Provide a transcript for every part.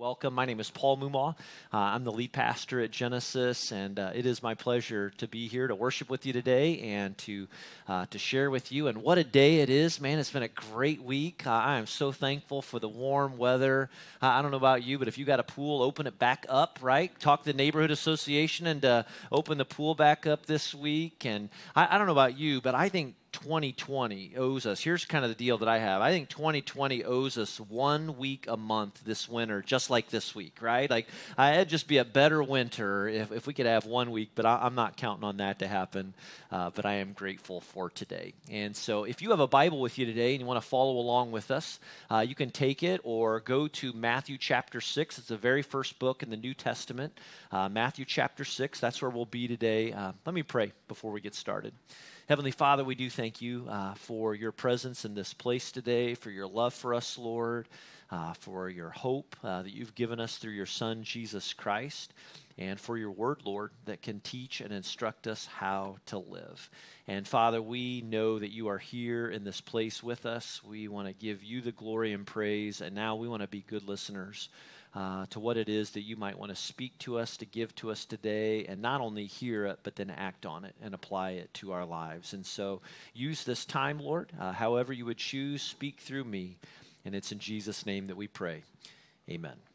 welcome. My name is Paul Mumaw. Uh, I'm the lead pastor at Genesis, and uh, it is my pleasure to be here to worship with you today and to uh, to share with you. And what a day it is, man! It's been a great week. Uh, I am so thankful for the warm weather. Uh, I don't know about you, but if you got a pool, open it back up, right? Talk to the neighborhood association and uh, open the pool back up this week. And I, I don't know about you, but I think 2020 owes us. Here's kind of the deal that I have. I think 2020 owes us one week a month this winter, just like this week, right? Like, it'd just be a better winter if, if we could have one week, but I, am not counting on that to happen. Uh, but I am grateful for today. And so, if you have a Bible with you today and you want to follow along with us, uh, you can take it or go to Matthew chapter 6. It's the very first book in the New Testament. Uh, Matthew chapter 6, that's where we'll be today. Uh, let me pray before we get started. Heavenly Father, we do thank you uh, for your presence in this place today, for your love for us, Lord, uh, for your hope uh, that you've given us through your Son, Jesus Christ, and for your word, Lord, that can teach and instruct us how to live. And Father, we know that you are here in this place with us. We want to give you the glory and praise, and now we want to be good listeners uh, to what it is that you might want to speak to us, to give to us today, and not only hear it, but then act on it and apply it to our lives. And so use this time, Lord, uh, however you would choose, speak through me. And it's in Jesus' name that we pray. Amen.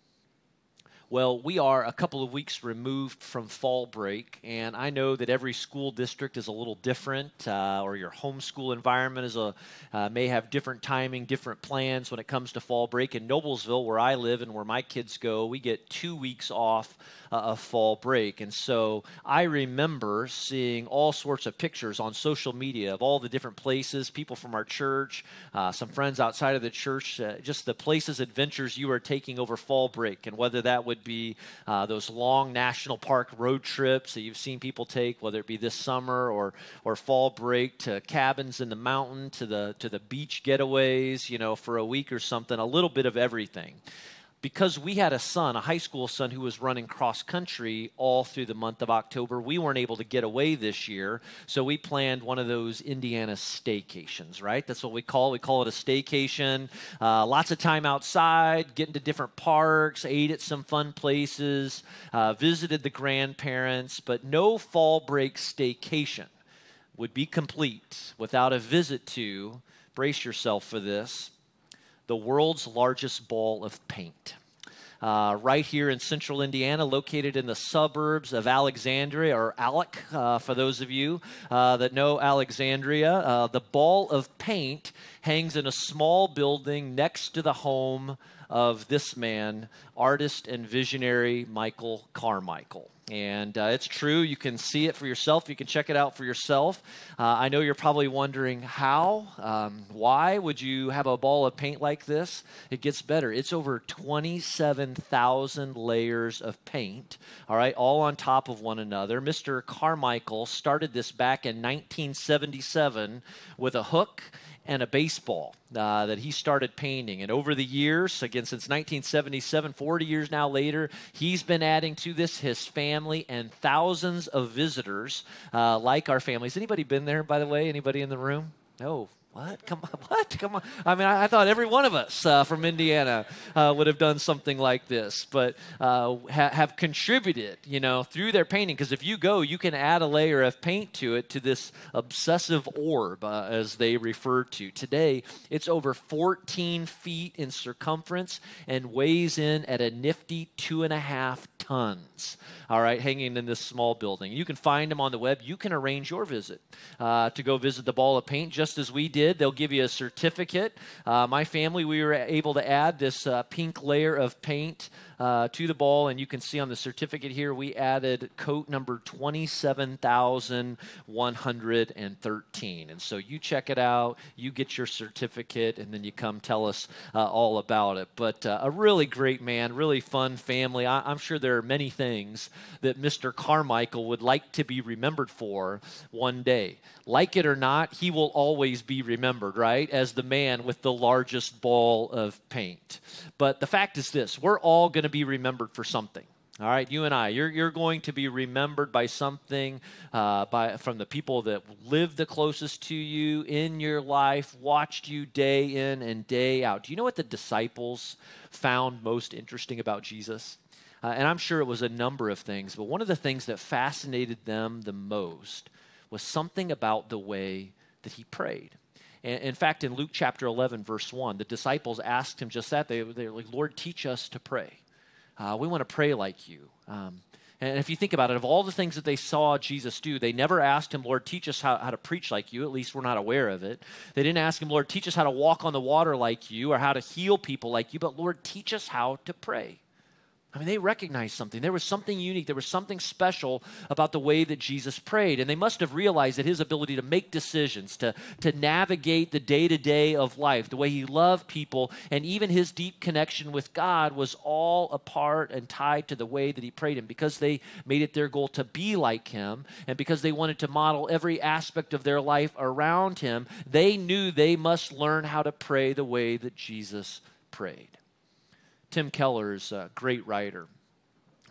Well, we are a couple of weeks removed from fall break, and I know that every school district is a little different, uh, or your homeschool environment is a uh, may have different timing, different plans when it comes to fall break. In Noblesville, where I live and where my kids go, we get two weeks off uh, of fall break, and so I remember seeing all sorts of pictures on social media of all the different places, people from our church, uh, some friends outside of the church, uh, just the places, adventures you are taking over fall break, and whether that would would be uh, those long national park road trips that you've seen people take, whether it be this summer or, or fall break to cabins in the mountain, to the, to the beach getaways, you know, for a week or something, a little bit of everything because we had a son, a high school son, who was running cross country all through the month of October, we weren't able to get away this year. So we planned one of those Indiana staycations, right? That's what we call it. We call it a staycation. Uh, lots of time outside, getting to different parks, ate at some fun places, uh, visited the grandparents, but no fall break staycation would be complete without a visit to, brace yourself for this, the world's largest ball of paint. Uh, right here in central Indiana, located in the suburbs of Alexandria, or Alec, uh, for those of you uh, that know Alexandria. Uh, the ball of paint hangs in a small building next to the home of this man, artist and visionary Michael Carmichael. And uh, it's true. You can see it for yourself. You can check it out for yourself. Uh, I know you're probably wondering how, um, why would you have a ball of paint like this? It gets better. It's over 27,000 layers of paint, all right, all on top of one another. Mr. Carmichael started this back in 1977 with a hook and a baseball uh, that he started painting. And over the years, again, since 1977, 40 years now later, he's been adding to this his family and thousands of visitors uh, like our family. Has anybody been there, by the way? Anybody in the room? No, what? Come on, what? Come on. I mean, I, I thought every one of us uh, from Indiana uh, would have done something like this, but uh, ha- have contributed, you know, through their painting. Because if you go, you can add a layer of paint to it, to this obsessive orb, uh, as they refer to. Today, it's over 14 feet in circumference and weighs in at a nifty two and a half tons, all right, hanging in this small building. You can find them on the web. You can arrange your visit uh, to go visit the ball of paint just as we did. They'll give you a certificate. Uh, my family, we were able to add this uh, pink layer of paint uh, to the ball, and you can see on the certificate here we added coat number 27,113. And so you check it out, you get your certificate, and then you come tell us uh, all about it. But uh, a really great man, really fun family. I- I'm sure there are many things that Mr. Carmichael would like to be remembered for one day. Like it or not, he will always be remembered, right? As the man with the largest ball of paint. But the fact is this we're all going to be remembered for something. All right, you and I, you're, you're going to be remembered by something uh, by, from the people that lived the closest to you in your life, watched you day in and day out. Do you know what the disciples found most interesting about Jesus? Uh, and I'm sure it was a number of things, but one of the things that fascinated them the most was something about the way that he prayed. And in fact, in Luke chapter 11, verse 1, the disciples asked him just that. They, they were like, Lord, teach us to pray. Uh, we want to pray like you. Um, and if you think about it, of all the things that they saw Jesus do, they never asked him, Lord, teach us how, how, to preach like you. At least we're not aware of it. They didn't ask him, Lord, teach us how to walk on the water like you or how to heal people like you, but Lord, teach us how to pray. I mean, they recognized something. There was something unique. There was something special about the way that Jesus prayed. And they must have realized that his ability to make decisions, to, to navigate the day to day of life, the way he loved people, and even his deep connection with God was all a part and tied to the way that he prayed. And because they made it their goal to be like him, and because they wanted to model every aspect of their life around him, they knew they must learn how to pray the way that Jesus prayed. Tim Keller is a great writer,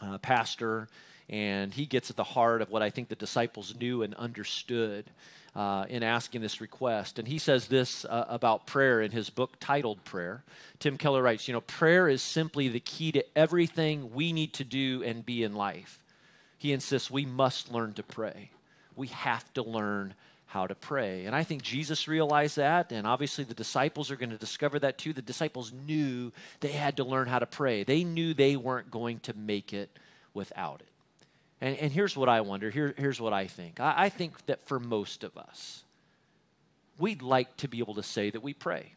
uh, pastor, and he gets at the heart of what I think the disciples knew and understood uh, in asking this request. And he says this uh, about prayer in his book titled Prayer. Tim Keller writes, You know, prayer is simply the key to everything we need to do and be in life. He insists we must learn to pray. We have to learn how to pray. And I think Jesus realized that, and obviously the disciples are going to discover that too. The disciples knew they had to learn how to pray, they knew they weren't going to make it without it. And, and here's what I wonder Here, here's what I think I, I think that for most of us, we'd like to be able to say that we pray.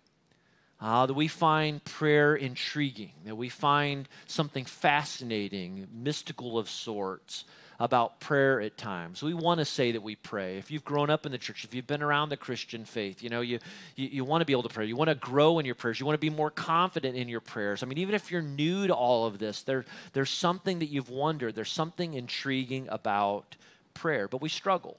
Uh, that we find prayer intriguing, that we find something fascinating, mystical of sorts about prayer at times. We want to say that we pray. If you've grown up in the church, if you've been around the Christian faith, you know, you, you, you want to be able to pray. You want to grow in your prayers. You want to be more confident in your prayers. I mean, even if you're new to all of this, there, there's something that you've wondered. There's something intriguing about prayer, but we struggle.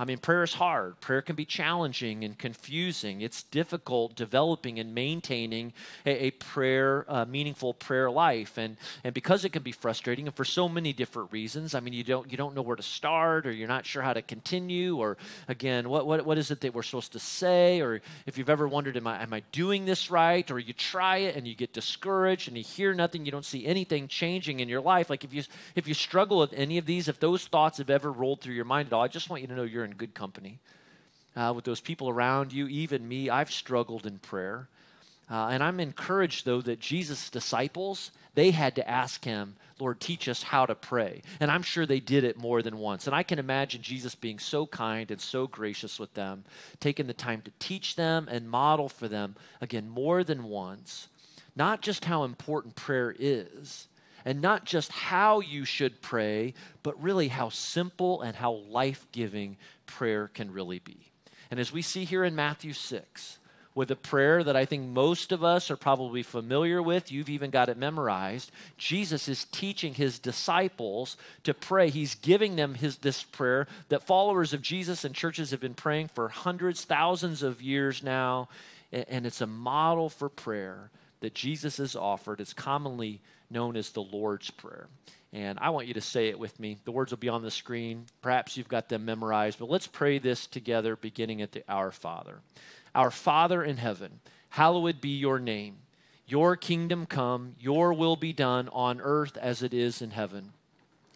I mean, prayer is hard. Prayer can be challenging and confusing. It's difficult developing and maintaining a, a prayer, uh, meaningful prayer life, and and because it can be frustrating, and for so many different reasons. I mean, you don't you don't know where to start, or you're not sure how to continue, or again, what what, what is it that we're supposed to say, or if you've ever wondered, am I am I doing this right, or you try it and you get discouraged and you hear nothing, you don't see anything changing in your life. Like if you if you struggle with any of these, if those thoughts have ever rolled through your mind at all, I just want you to know you're in good company. Uh, with those people around you, even me, I've struggled in prayer. Uh, and I'm encouraged, though, that Jesus' disciples, they had to ask him, Lord, teach us how to pray. And I'm sure they did it more than once. And I can imagine Jesus being so kind and so gracious with them, taking the time to teach them and model for them, again, more than once, not just how important prayer is, and not just how you should pray, but really how simple and how life giving prayer can really be. And as we see here in Matthew 6, with a prayer that I think most of us are probably familiar with. You've even got it memorized. Jesus is teaching his disciples to pray. He's giving them his, this prayer that followers of Jesus and churches have been praying for hundreds, thousands of years now. And it's a model for prayer that Jesus has offered. is commonly known as the Lord's Prayer. And I want you to say it with me. The words will be on the screen. Perhaps you've got them memorized, but let's pray this together, beginning at the Our Father. Our Father in heaven, hallowed be your name. Your kingdom come, your will be done on earth as it is in heaven.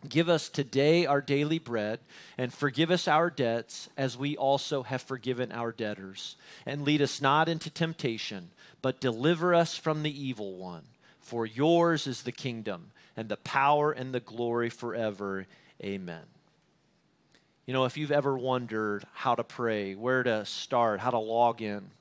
Give us today our daily bread, and forgive us our debts as we also have forgiven our debtors. And lead us not into temptation, but deliver us from the evil one. For yours is the kingdom, and the power, and the glory forever. Amen. You know, if you've ever wondered how to pray, where to start, how to log in,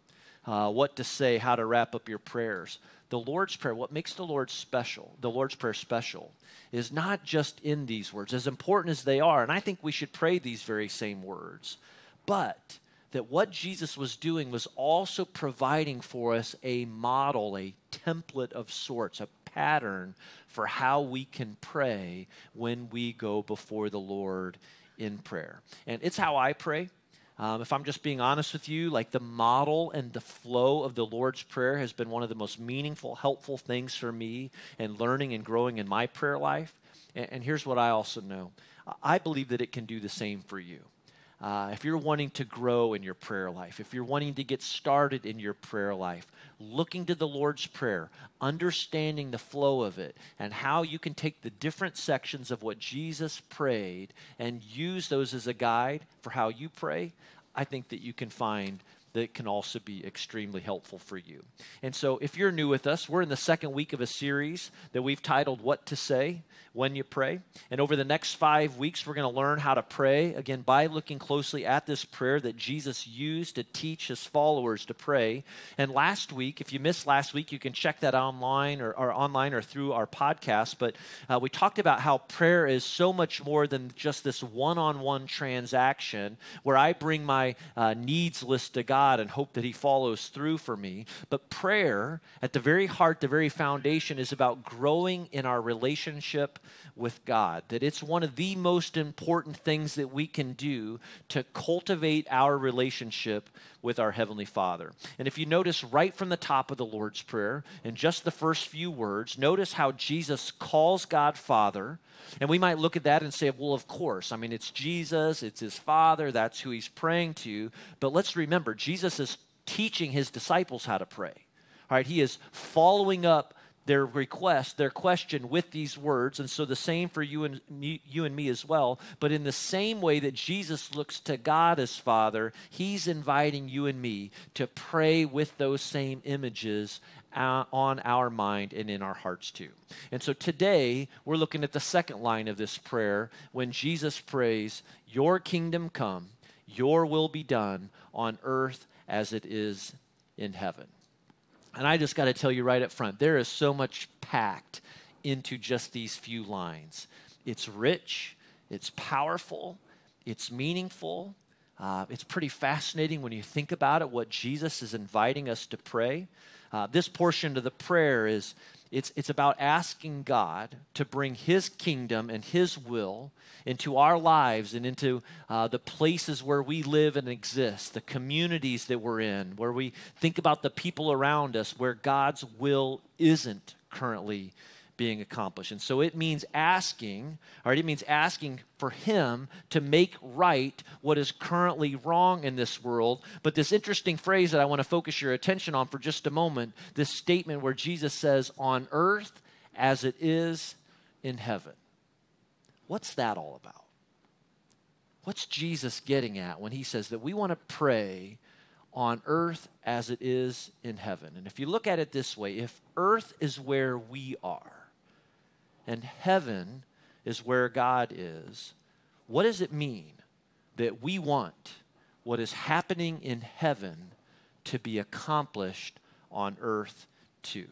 uh, what to say, how to wrap up your prayers, the Lord's Prayer, what makes the Lord special, the Lord's Prayer special, is not just in these words, as important as they are, and I think we should pray these very same words, but that what Jesus was doing was also providing for us a model, a template of sorts, a pattern for how we can pray when we go before the Lord in prayer. And it's how I pray. Um, if I'm just being honest with you, like the model and the flow of the Lord's Prayer has been one of the most meaningful, helpful things for me in learning and growing in my prayer life. And, and here's what I also know I believe that it can do the same for you. Uh, if you're wanting to grow in your prayer life, if you're wanting to get started in your prayer life, looking to the Lord's Prayer, understanding the flow of it, and how you can take the different sections of what Jesus prayed and use those as a guide for how you pray, I think that you can find that can also be extremely helpful for you. And so, if you're new with us, we're in the second week of a series that we've titled What to Say When You Pray. And over the next five weeks, we're going to learn how to pray, again, by looking closely at this prayer that Jesus used to teach his followers to pray. And last week, if you missed last week, you can check that online or, or online or through our podcast. But uh, we talked about how prayer is so much more than just this one on one transaction where I bring my uh, needs list to God God and hope that He follows through for me. But prayer, at the very heart, the very foundation, is about growing in our relationship with God. That it's one of the most important things that we can do to cultivate our relationship with our Heavenly Father. And if you notice right from the top of the Lord's Prayer, in just the first few words, notice how Jesus calls God Father. And we might look at that and say, well, of course. I mean, it's Jesus, it's his Father, that's who he's praying to. But let's remember, Jesus is teaching his disciples how to pray. All right, he is following up their request, their question with these words. And so the same for you and me, you and me as well. But in the same way that Jesus looks to God as Father, he's inviting you and me to pray with those same images uh, on our mind and in our hearts too. And so today we're looking at the second line of this prayer when Jesus prays, Your kingdom come, your will be done on earth as it is in heaven. And I just got to tell you right up front, there is so much packed into just these few lines. It's rich, it's powerful, it's meaningful. Uh, it's pretty fascinating when you think about it, what Jesus is inviting us to pray. Uh, this portion of the prayer is it's, it's about asking God to bring His kingdom and His will into our lives and into uh, the places where we live and exist, the communities that we're in, where we think about the people around us, where God's will isn't currently being accomplished. And so it means asking, all right, it means asking for Him to make right what is currently wrong in this world. But this interesting phrase that I want to focus your attention on for just a moment this statement where Jesus says, on earth as it is in heaven. What's that all about? What's Jesus getting at when he says that we want to pray on earth as it is in heaven? And if you look at it this way, if earth is where we are, and heaven is where God is, what does it mean that we want what is happening in heaven to be accomplished on earth too?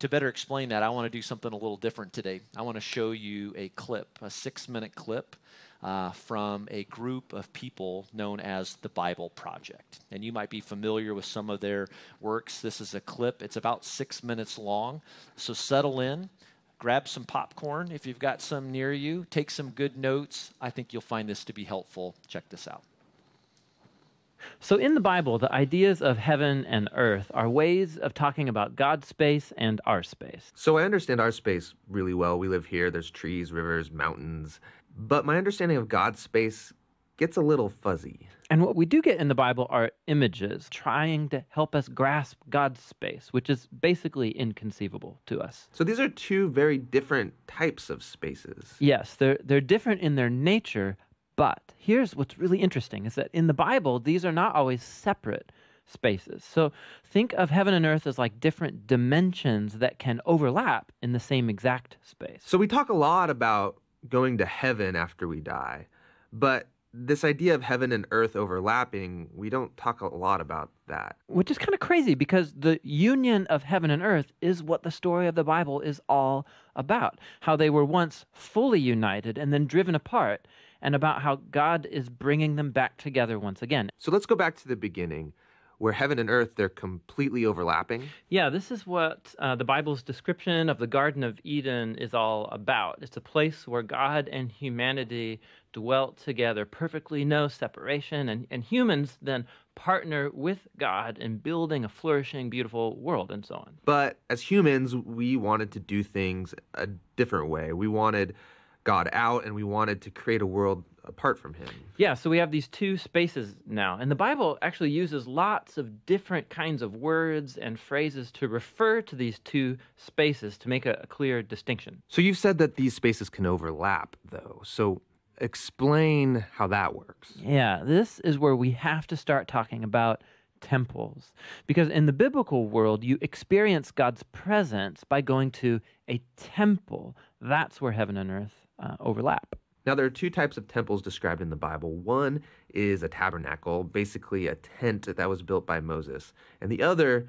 To better explain that, I want to do something a little different today. I want to show you a clip, a six minute clip uh, from a group of people known as the Bible Project. And you might be familiar with some of their works. This is a clip, it's about six minutes long. So settle in grab some popcorn if you've got some near you, take some good notes. I think you'll find this to be helpful. Check this out. So, in the Bible, the ideas of heaven and earth are ways of talking about God's space and our space. So, I understand our space really well. We live here, there's trees, rivers, mountains. But my understanding of God's space gets a little fuzzy. And what we do get in the Bible are images trying to help us grasp God's space, which is basically inconceivable to us. So these are two very different types of spaces. Yes, they're they're different in their nature, but here's what's really interesting is that in the Bible these are not always separate spaces. So think of heaven and earth as like different dimensions that can overlap in the same exact space. So we talk a lot about going to heaven after we die, but this idea of heaven and earth overlapping, we don't talk a lot about that. Which is kind of crazy because the union of heaven and earth is what the story of the Bible is all about. How they were once fully united and then driven apart, and about how God is bringing them back together once again. So let's go back to the beginning where heaven and earth they're completely overlapping yeah this is what uh, the bible's description of the garden of eden is all about it's a place where god and humanity dwelt together perfectly no separation and, and humans then partner with God in building a flourishing, beautiful world and so on. But as humans, we wanted to do things a different way. We wanted God out and we wanted to create a world apart from him. Yeah, so we have these two spaces now. And the Bible actually uses lots of different kinds of words and phrases to refer to these two spaces to make a, a clear distinction. So you've said that these spaces can overlap, though. So explain how that works. Yeah, this is where we have to start talking about temples. Because in the biblical world, you experience God's presence by going to a temple. That's where heaven and earth uh, overlap. Now, there are two types of temples described in the Bible. One is a tabernacle, basically a tent that was built by Moses, and the other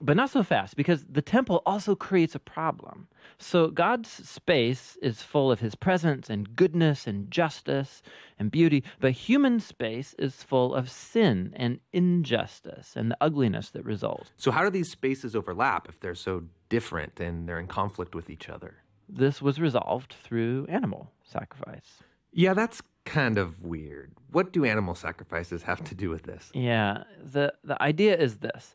But not so fast, because the temple also creates a problem. So God's space is full of his presence and goodness and justice and beauty, but human space is full of sin and injustice and the ugliness that results. So, how do these spaces overlap if they're so different and they're in conflict with each other? This was resolved through animal sacrifice. Yeah, that's kind of weird. What do animal sacrifices have to do with this? Yeah, the, the idea is this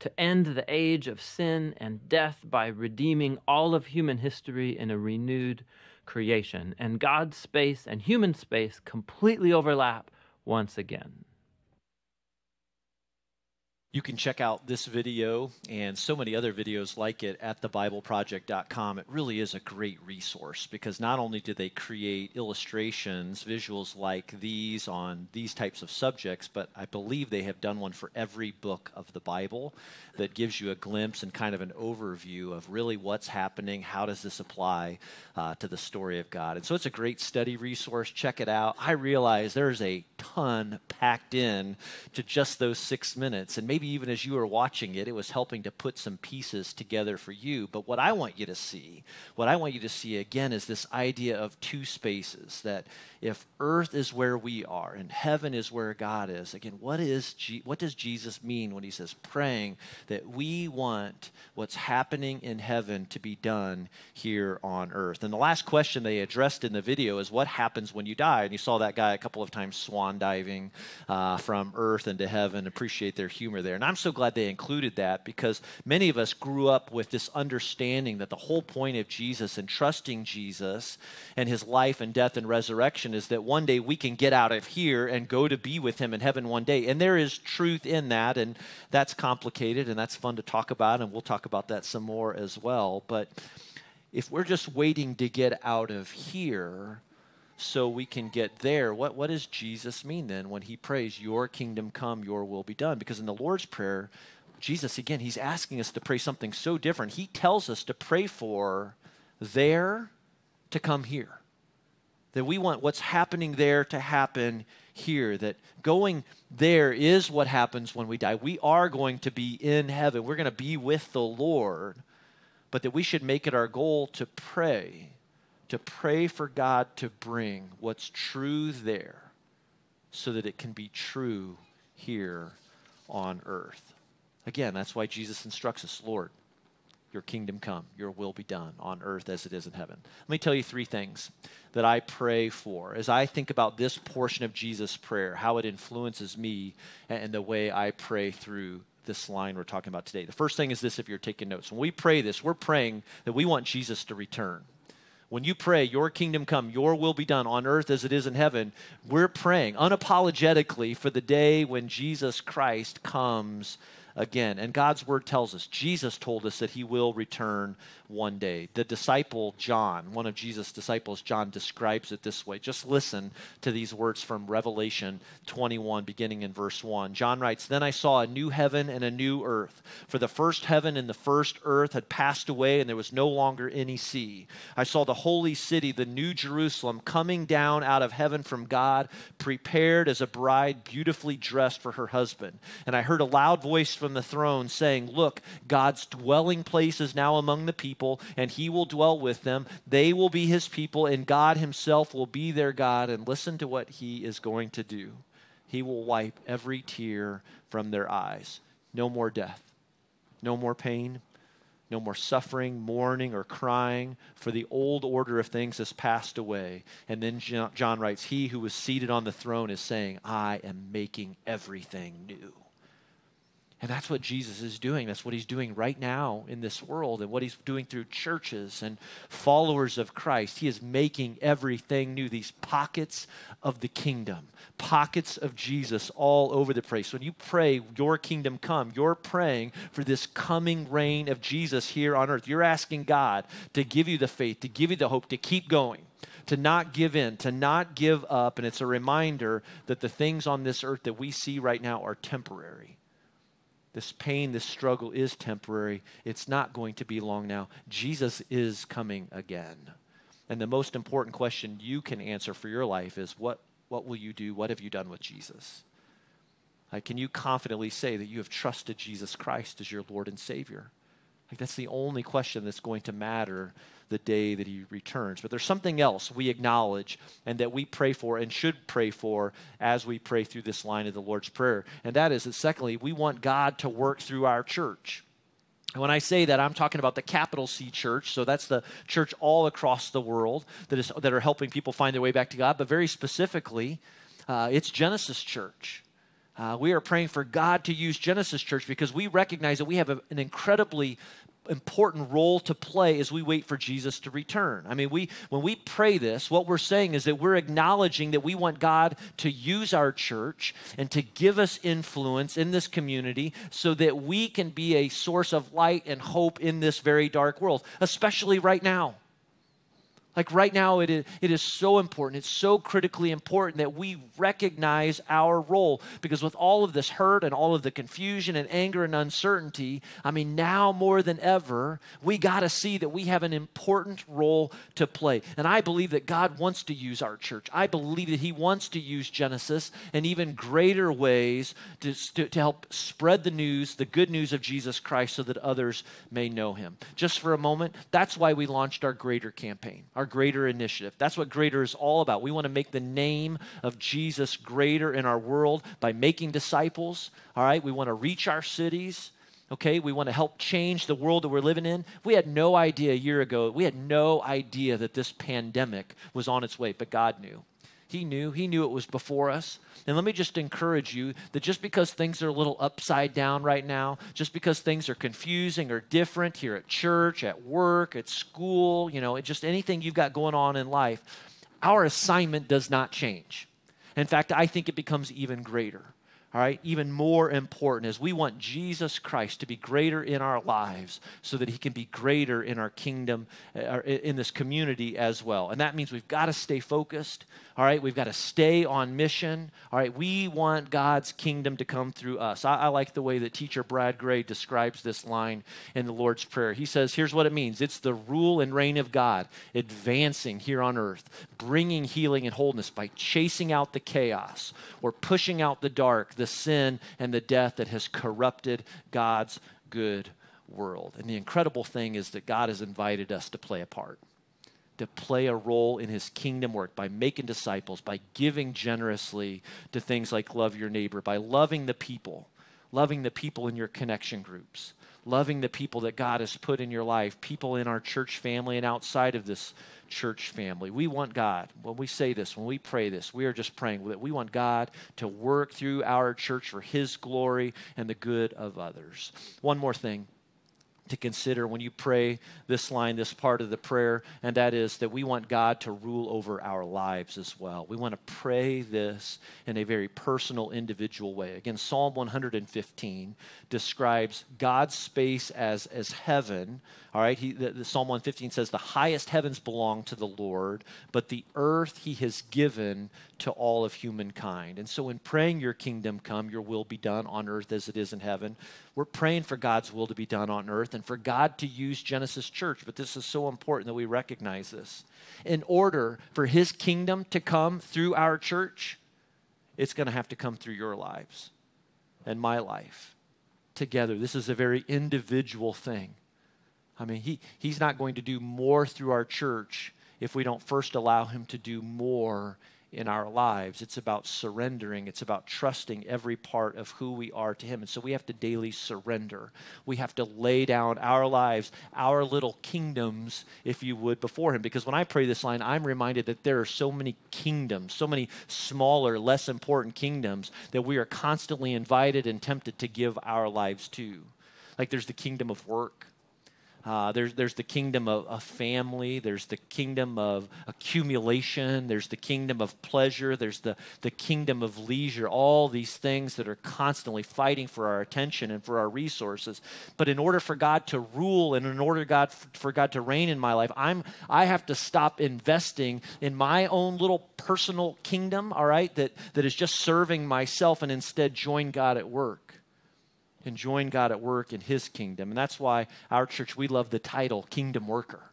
to end the age of sin and death by redeeming all of human history in a renewed creation. And God's space and human space completely overlap once again. You can check out this video and so many other videos like it at thebibleproject.com. It really is a great resource because not only do they create illustrations, visuals like these on these types of subjects, but I believe they have done one for every book of the Bible that gives you a glimpse and kind of an overview of really what's happening, how does this apply uh, to the story of God. And so it's a great study resource. Check it out. I realize there's a ton packed in to just those six minutes. And maybe even as you were watching it, it was helping to put some pieces together for you. But what I want you to see, what I want you to see again, is this idea of two spaces that if earth is where we are and heaven is where God is, again, what, is G- what does Jesus mean when he says praying that we want what's happening in heaven to be done here on earth? And the last question they addressed in the video is what happens when you die? And you saw that guy a couple of times swan diving uh, from earth into heaven. Appreciate their humor there. And I'm so glad they included that because many of us grew up with this understanding that the whole point of Jesus and trusting Jesus and his life and death and resurrection is that one day we can get out of here and go to be with him in heaven one day. And there is truth in that, and that's complicated and that's fun to talk about, and we'll talk about that some more as well. But if we're just waiting to get out of here, so we can get there. What, what does Jesus mean then when he prays, Your kingdom come, your will be done? Because in the Lord's Prayer, Jesus, again, he's asking us to pray something so different. He tells us to pray for there to come here that we want what's happening there to happen here, that going there is what happens when we die. We are going to be in heaven, we're going to be with the Lord, but that we should make it our goal to pray, to pray for God to bring what's true there so that it can be true here on earth. Again, that's why Jesus instructs us, Lord, your kingdom come, your will be done on earth as it is in heaven. Let me tell you three things that I pray for as I think about this portion of Jesus' prayer, how it influences me and the way I pray through this line we're talking about today. The first thing is this if you're taking notes. When we pray this, we're praying that we want Jesus to return. When you pray, Your kingdom come, Your will be done on earth as it is in heaven, we're praying unapologetically for the day when Jesus Christ comes again. And God's word tells us, Jesus told us that he will return one day. The disciple John, one of Jesus' disciples, John, describes it this way. Just listen to these words from Revelation 21, beginning in verse 1. John writes, Then I saw a new heaven and a new earth, for the first heaven and the first earth had passed away, and there was no longer any sea. I saw the holy city, the new Jerusalem, coming down out of heaven from God, prepared as a bride beautifully dressed for her husband. And I heard a loud voice from the throne saying, Look, God's dwelling place is now among the people, and he will dwell with them. They will be his people, and God himself will be their God. And listen to what he is going to do. He will wipe every tear from their eyes. No more death, no more pain, no more suffering, mourning, or crying, for the old order of things has passed away. And then John writes, He who was seated on the throne is saying, I am making everything new. And that's what Jesus is doing. That's what he's doing right now in this world and what he's doing through churches and followers of Christ. He is making everything new, these pockets of the kingdom, pockets of Jesus all over the place. When you pray, Your kingdom come, you're praying for this coming reign of Jesus here on earth. You're asking God to give you the faith, to give you the hope, to keep going to not give in, to not give up. And it's a reminder that the things on this earth that we see right now are temporary. This pain, this struggle is temporary. It's not going to be long now. Jesus is coming again. And the most important question you can answer for your life is what, what will you do? What have you done with Jesus? Like, can you confidently say that you have trusted Jesus Christ as your Lord and Savior? Like, that's the only question that's going to matter the day that he returns. But there's something else we acknowledge and that we pray for and should pray for as we pray through this line of the Lord's Prayer. And that is that, secondly, we want God to work through our church. And when I say that, I'm talking about the capital C church. So that's the church all across the world that, is, that are helping people find their way back to God. But very specifically, uh, it's Genesis Church. Uh, we are praying for God to use Genesis Church because we recognize that we have a, an incredibly important role to play as we wait for Jesus to return. I mean, we when we pray this, what we're saying is that we're acknowledging that we want God to use our church and to give us influence in this community so that we can be a source of light and hope in this very dark world, especially right now. Like right now, it is, it is so important. It's so critically important that we recognize our role because with all of this hurt and all of the confusion and anger and uncertainty, I mean, now more than ever, we got to see that we have an important role to play. And I believe that God wants to use our church. I believe that He wants to use Genesis in even greater ways to, to, to help spread the news, the good news of Jesus Christ, so that others may know Him. Just for a moment, that's why we launched our Greater campaign. Our our greater initiative. That's what greater is all about. We want to make the name of Jesus greater in our world by making disciples. All right, we want to reach our cities. Okay, we want to help change the world that we're living in. We had no idea a year ago, we had no idea that this pandemic was on its way, but God knew. He knew. He knew it was before us. And let me just encourage you that just because things are a little upside down right now, just because things are confusing or different here at church, at work, at school, you know, just anything you've got going on in life, our assignment does not change. In fact, I think it becomes even greater all right, even more important is we want Jesus Christ to be greater in our lives so that he can be greater in our kingdom, uh, in this community as well. And that means we've got to stay focused, all right, we've got to stay on mission, all right, we want God's kingdom to come through us. I, I like the way that teacher Brad Gray describes this line in the Lord's Prayer. He says, here's what it means it's the rule and reign of God advancing here on earth, bringing healing and wholeness by chasing out the chaos or pushing out the dark, the the sin and the death that has corrupted God's good world. And the incredible thing is that God has invited us to play a part, to play a role in his kingdom work by making disciples, by giving generously to things like love your neighbor, by loving the people, loving the people in your connection groups, loving the people that God has put in your life, people in our church family and outside of this church family. We want God, when we say this, when we pray this, we are just praying that we want God to work through our church for His glory and the good of others. One more thing to consider when you pray this line, this part of the prayer, and that is that we want God to rule over our lives as well. We want to pray this in a very personal, individual way. Again, Psalm 115 describes God's space as, as heaven. All right, he, the, the Psalm 115 says, The highest heavens belong to the Lord, but the earth he has given to all of humankind. And so, in praying, Your kingdom come, Your will be done on earth as it is in heaven, we're praying for God's will to be done on earth and for God to use Genesis Church. But this is so important that we recognize this. In order for His kingdom to come through our church, it's going to have to come through your lives and my life together. This is a very individual thing. I mean, he, He's not going to do more through our church if we don't first allow Him to do more in our lives. It's about surrendering, it's about trusting every part of who we are to Him. And so we have to daily surrender. We have to lay down our lives, our little kingdoms, if you would, before Him. Because when I pray this line, I'm reminded that there are so many kingdoms, so many smaller, less important kingdoms that we are constantly invited and tempted to give our lives to. Like there's the kingdom of work uh, there's, there's the kingdom of, of family. There's the kingdom of accumulation. There's the kingdom of pleasure. There's the, the kingdom of leisure. All these things that are constantly fighting for our attention and for our resources. But in order for God to rule and in order God, for God to reign in my life, I'm, I have to stop investing in my own little personal kingdom, all right, that, that is just serving myself and instead join God at work and join God at work in his kingdom. And that's why our church, we love the title Kingdom Worker.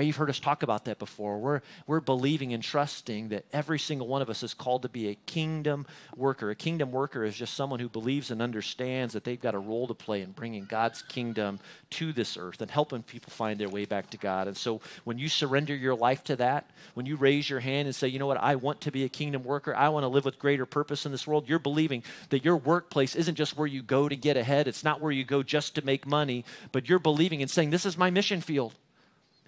You've heard us talk about that before. We're, we're believing and trusting that every single one of us is called to be a kingdom worker. A kingdom worker is just someone who believes and understands that they've got a role to play in bringing God's kingdom to this earth and helping people find their way back to God. And so when you surrender your life to that, when you raise your hand and say, you know what, I want to be a kingdom worker, I want to live with greater purpose in this world, you're believing that your workplace isn't just where you go to get ahead, it's not where you go just to make money, but you're believing and saying, this is my mission field.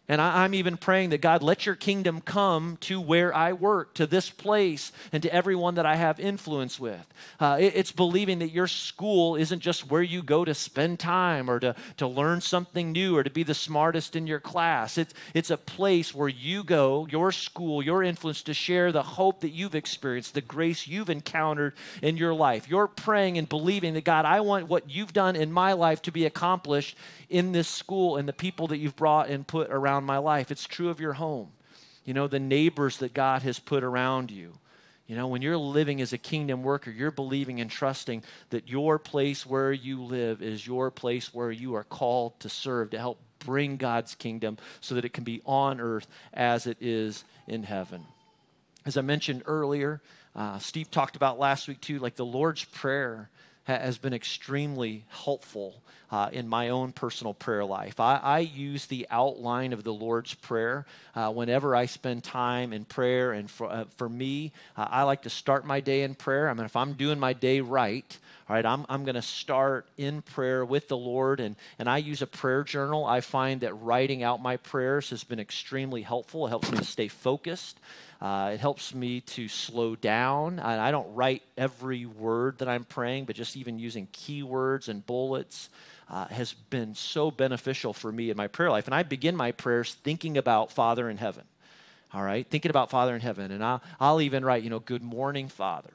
And I, am even praying that God, let your kingdom come to where I work, to this place, and to everyone that I have influence with. Uh, it, it's believing that your school isn't just where you go to spend time or to, to learn something new or to be the smartest in your class. It's, it's a place where you go, your school, your influence, to share the hope that you've experienced, the grace you've encountered in your life. You're praying and believing that, God, I want what you've done in my life to be accomplished in this school and the people that you've brought and put around my life. It's true of your home. You know, the neighbors that God has put around you. You know, when you're living as a kingdom worker, you're believing and trusting that your place where you live is your place where you are called to serve, to help bring God's kingdom so that it can be on earth as it is in heaven. As I mentioned earlier, uh, Steve talked about last week too, like the Lord's Prayer has been extremely helpful uh, in my own personal prayer life. I, I, use the outline of the Lord's Prayer uh, whenever I spend time in prayer. And for, uh, for me, uh, I like to start my day in prayer. I mean, if I'm doing my day right, all right, I'm, I'm going to start in prayer with the Lord, and, and I use a prayer journal. I find that writing out my prayers has been extremely helpful. It helps me to stay focused. Uh, it helps me to slow down. I, I, don't write every word that I'm praying, but just even using keywords and bullets uh, has been so beneficial for me in my prayer life. And I begin my prayers thinking about Father in heaven. All right, thinking about Father in heaven. And I'll, I'll even write, you know, good morning, Father.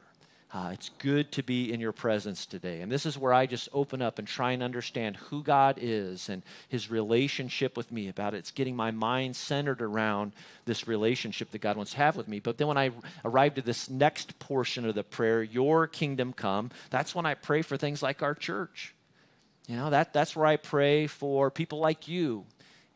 Uh, it's good to be in your presence today. And this is where I just open up and try and understand who God is and his relationship with me about it. It's getting my mind centered around this relationship that God wants to have with me. But then when I arrive at this next portion of the prayer, your kingdom come, that's when I pray for things like our church. You know, that, that's where I pray for people like you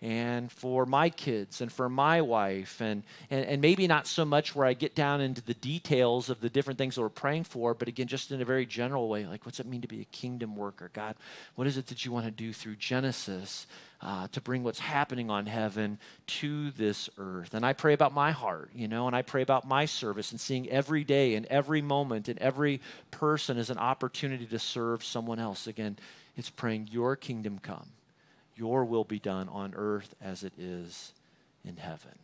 and for my kids and for my wife and, and, and maybe not so much where i get down into the details of the different things that we're praying for but again just in a very general way like what's it mean to be a kingdom worker? God what is it that you want to do through genesis uh, to bring what's happening on heaven to this earth? And i pray about my heart you know and i pray about my service and seeing every day and every moment and every person as an opportunity to serve someone else. Again it's praying your kingdom come your will be done on earth as it is in heaven.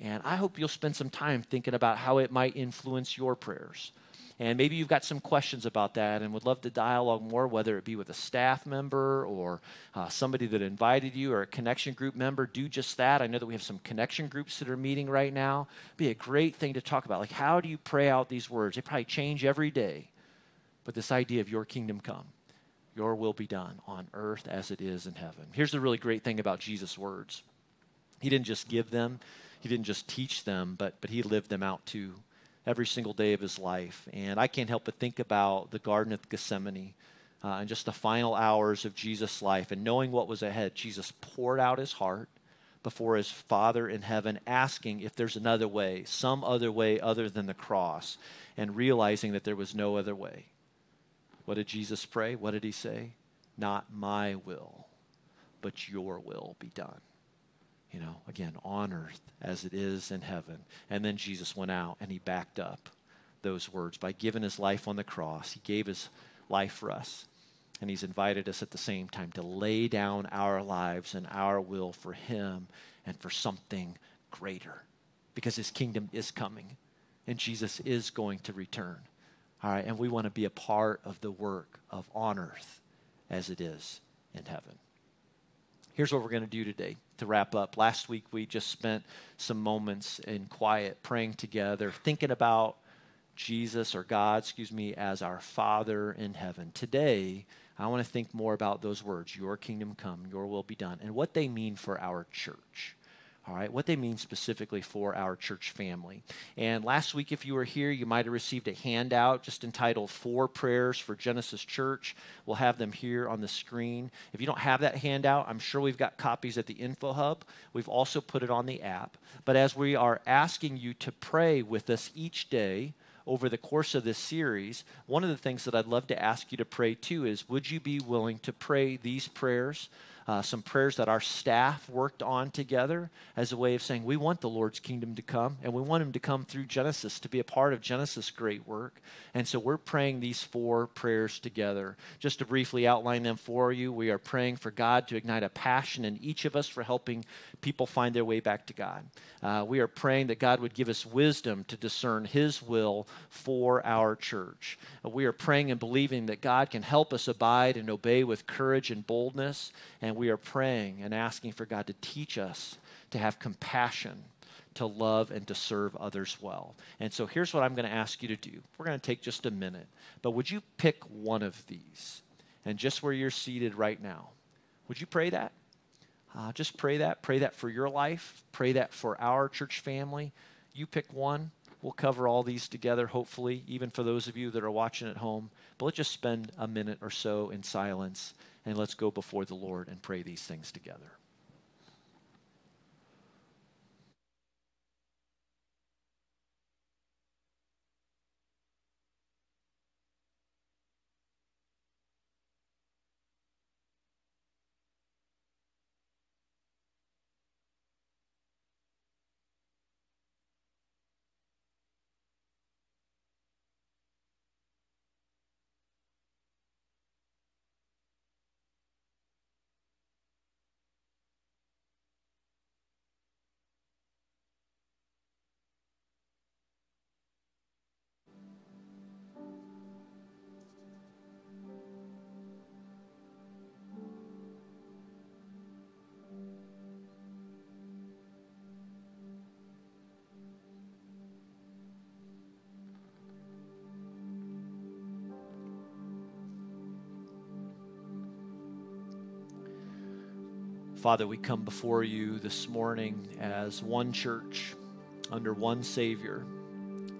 And I hope you'll spend some time thinking about how it might influence your prayers. And maybe you've got some questions about that and would love to dialogue more, whether it be with a staff member or uh, somebody that invited you or a connection group member. Do just that. I know that we have some connection groups that are meeting right now. Be a great thing to talk about. Like, how do you pray out these words? They probably change every day. But this idea of your kingdom come your will be done on earth as it is in heaven. Here's the really great thing about Jesus' words He didn't just give them, He didn't just teach them, but, but He lived them out too every single day of His life. And I can't help but think about the Garden of Gethsemane. Uh, and just the final hours of Jesus' life, and knowing what was ahead, Jesus poured out his heart before his Father in heaven, asking if there's another way, some other way other than the cross, and realizing that there was no other way. What did Jesus pray? What did he say? Not my will, but your will be done. You know, again, on earth as it is in heaven. And then Jesus went out and he backed up those words by giving his life on the cross. He gave his life for us. And he's invited us at the same time to lay down our lives and our will for him and for something greater because his kingdom is coming and Jesus is going to return. All right, and we want to be a part of the work of on earth as it is in heaven. Here's what we're going to do today to wrap up. Last week we just spent some moments in quiet praying together, thinking about Jesus or God, excuse me, as our Father in heaven. Today, I want to think more about those words, your kingdom come, your will be done, and what they mean for our church all right, what they mean specifically for our church family. And last week, if you were here, you might have received a handout just entitled Four Prayers for Genesis Church. We'll have them here on the screen. If you don't have that handout, I'm sure we've got copies at the Info Hub. We've also put it on the app. But as we are asking you to pray with us each day, over the course of this series, one of the things that I'd love to ask you to pray too is would you be willing to pray these prayers uh, some prayers that our staff worked on together as a way of saying we want the Lord's kingdom to come and we want him to come through Genesis to be a part of Genesis' great work. And so we're praying these four prayers together. Just to briefly outline them for you, we are praying for God to ignite a passion in each of us for helping people find their way back to God. Uh, we are praying that God would give us wisdom to discern his will for our church. We are praying and believing that God can help us abide and obey with courage and boldness. And we are praying and asking for God to teach us to have compassion, to love, and to serve others well. And so here's what I'm going to ask you to do. We're going to take just a minute, but would you pick one of these? And just where you're seated right now, would you pray that? Uh, just pray that. Pray that for your life. Pray that for our church family. You pick one. We'll cover all these together, hopefully, even for those of you that are watching at home. But let's just spend a minute or so in silence and let's go before the Lord and pray these things together. Father, we come before you this morning as one church under one Savior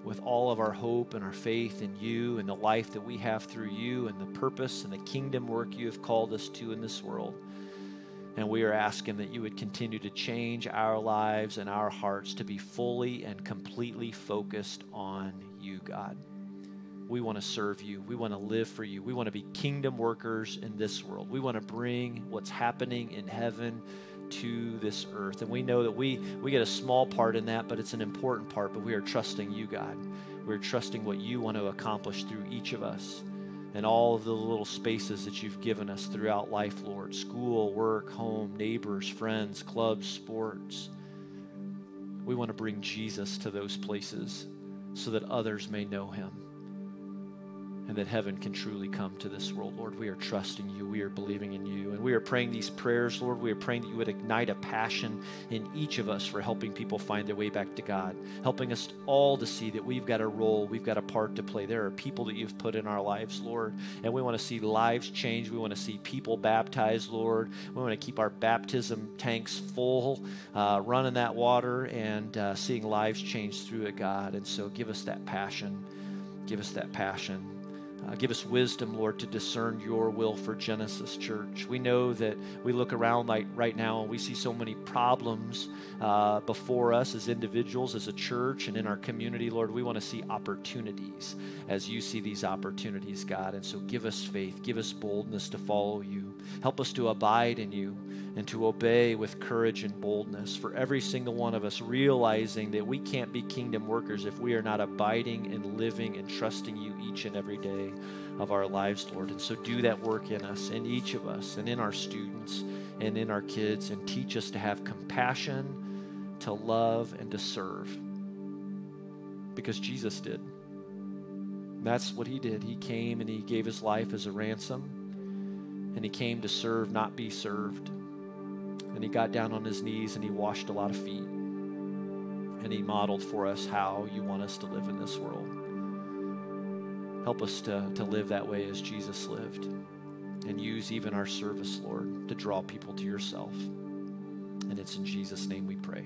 with all of our hope and our faith in you and the life that we have through you and the purpose and the kingdom work you have called us to in this world. And we are asking that you would continue to change our lives and our hearts to be fully and completely focused on you, God. We want to serve you. We want to live for you. We want to be kingdom workers in this world. We want to bring what's happening in heaven to this earth. And we know that we, we get a small part in that, but it's an important part. But we are trusting you, God. We're trusting what you want to accomplish through each of us and all of the little spaces that you've given us throughout life, Lord school, work, home, neighbors, friends, clubs, sports. We want to bring Jesus to those places so that others may know him and that heaven can truly come to this world, Lord. We are trusting you. We are believing in you. And we are praying these prayers, Lord. We are praying that you would ignite a passion in each of us for helping people find their way back to God, helping us all to see that we've got a role, we've got a part to play. There are people that you've put in our lives, Lord, and we want to see lives change. We want to see people baptized, Lord. We want to keep our baptism tanks full, uh, running that water, and uh, seeing lives change through it, God. And so give us that passion. Give us that passion. Uh, give us wisdom, Lord, to discern your will for Genesis Church. We know that we look around like right now and we see so many problems uh, before us as individuals, as a church, and in our community, Lord. We want to see opportunities as you see these opportunities, God. And so give us faith, give us boldness to follow you. Help us to abide in you and to obey with courage and boldness for every single one of us, realizing that we can't be kingdom workers if we are not abiding and living and trusting you each and every day of our lives, Lord. And so do that work in us, in each of us, and in our students and in our kids, and teach us to have compassion, to love, and to serve. Because Jesus did. That's what he did. He came and he gave his life as a ransom, and he came to serve, not be served. And he got down on his knees and he washed a lot of feet. And he modeled for us how you want us to live in this world. Help us to, to live that way as Jesus lived. And use even our service, Lord, to draw people to yourself. And it's in Jesus' name we pray.